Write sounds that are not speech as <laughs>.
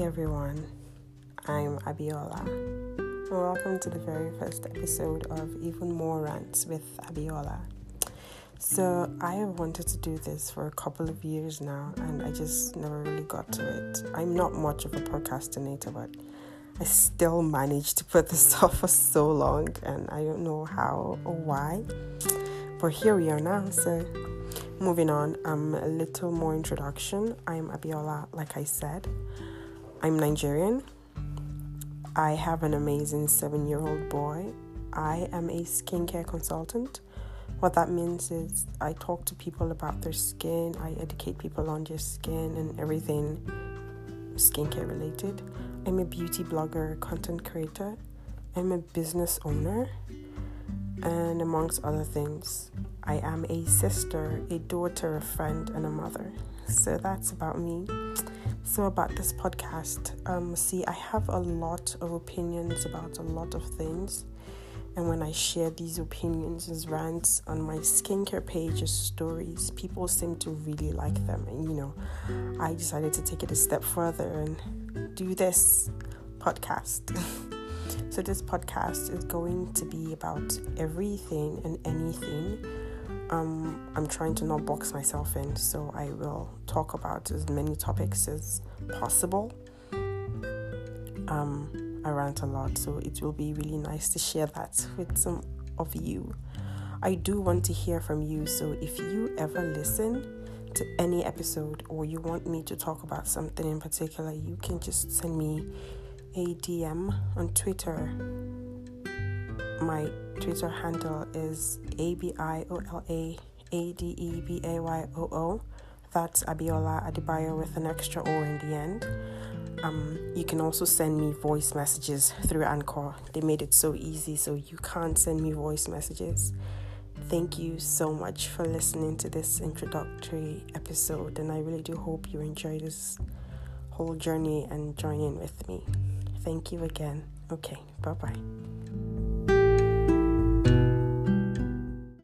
everyone. I'm Abiola. And welcome to the very first episode of Even More Rants with Abiola. So, I have wanted to do this for a couple of years now, and I just never really got to it. I'm not much of a procrastinator, but I still managed to put this <laughs> off for so long, and I don't know how or why. But here we are now, so moving on, um, a little more introduction. I'm Abiola, like I said. I'm Nigerian. I have an amazing seven year old boy. I am a skincare consultant. What that means is I talk to people about their skin, I educate people on their skin and everything skincare related. I'm a beauty blogger, content creator. I'm a business owner. And amongst other things, I am a sister, a daughter, a friend, and a mother. So that's about me. So, about this podcast, um, see, I have a lot of opinions about a lot of things. And when I share these opinions as rants on my skincare page as stories, people seem to really like them. And you know, I decided to take it a step further and do this podcast. <laughs> so, this podcast is going to be about everything and anything um, I'm trying to not box myself in, so I will talk about as many topics as possible. Um, I rant a lot, so it will be really nice to share that with some of you. I do want to hear from you, so if you ever listen to any episode or you want me to talk about something in particular, you can just send me a DM on Twitter. My Twitter handle is A B I O L A A D E B A Y O O. That's Abiola Adebayo with an extra O in the end. Um, you can also send me voice messages through Anchor. They made it so easy, so you can't send me voice messages. Thank you so much for listening to this introductory episode, and I really do hope you enjoy this whole journey and join in with me. Thank you again. Okay, bye bye.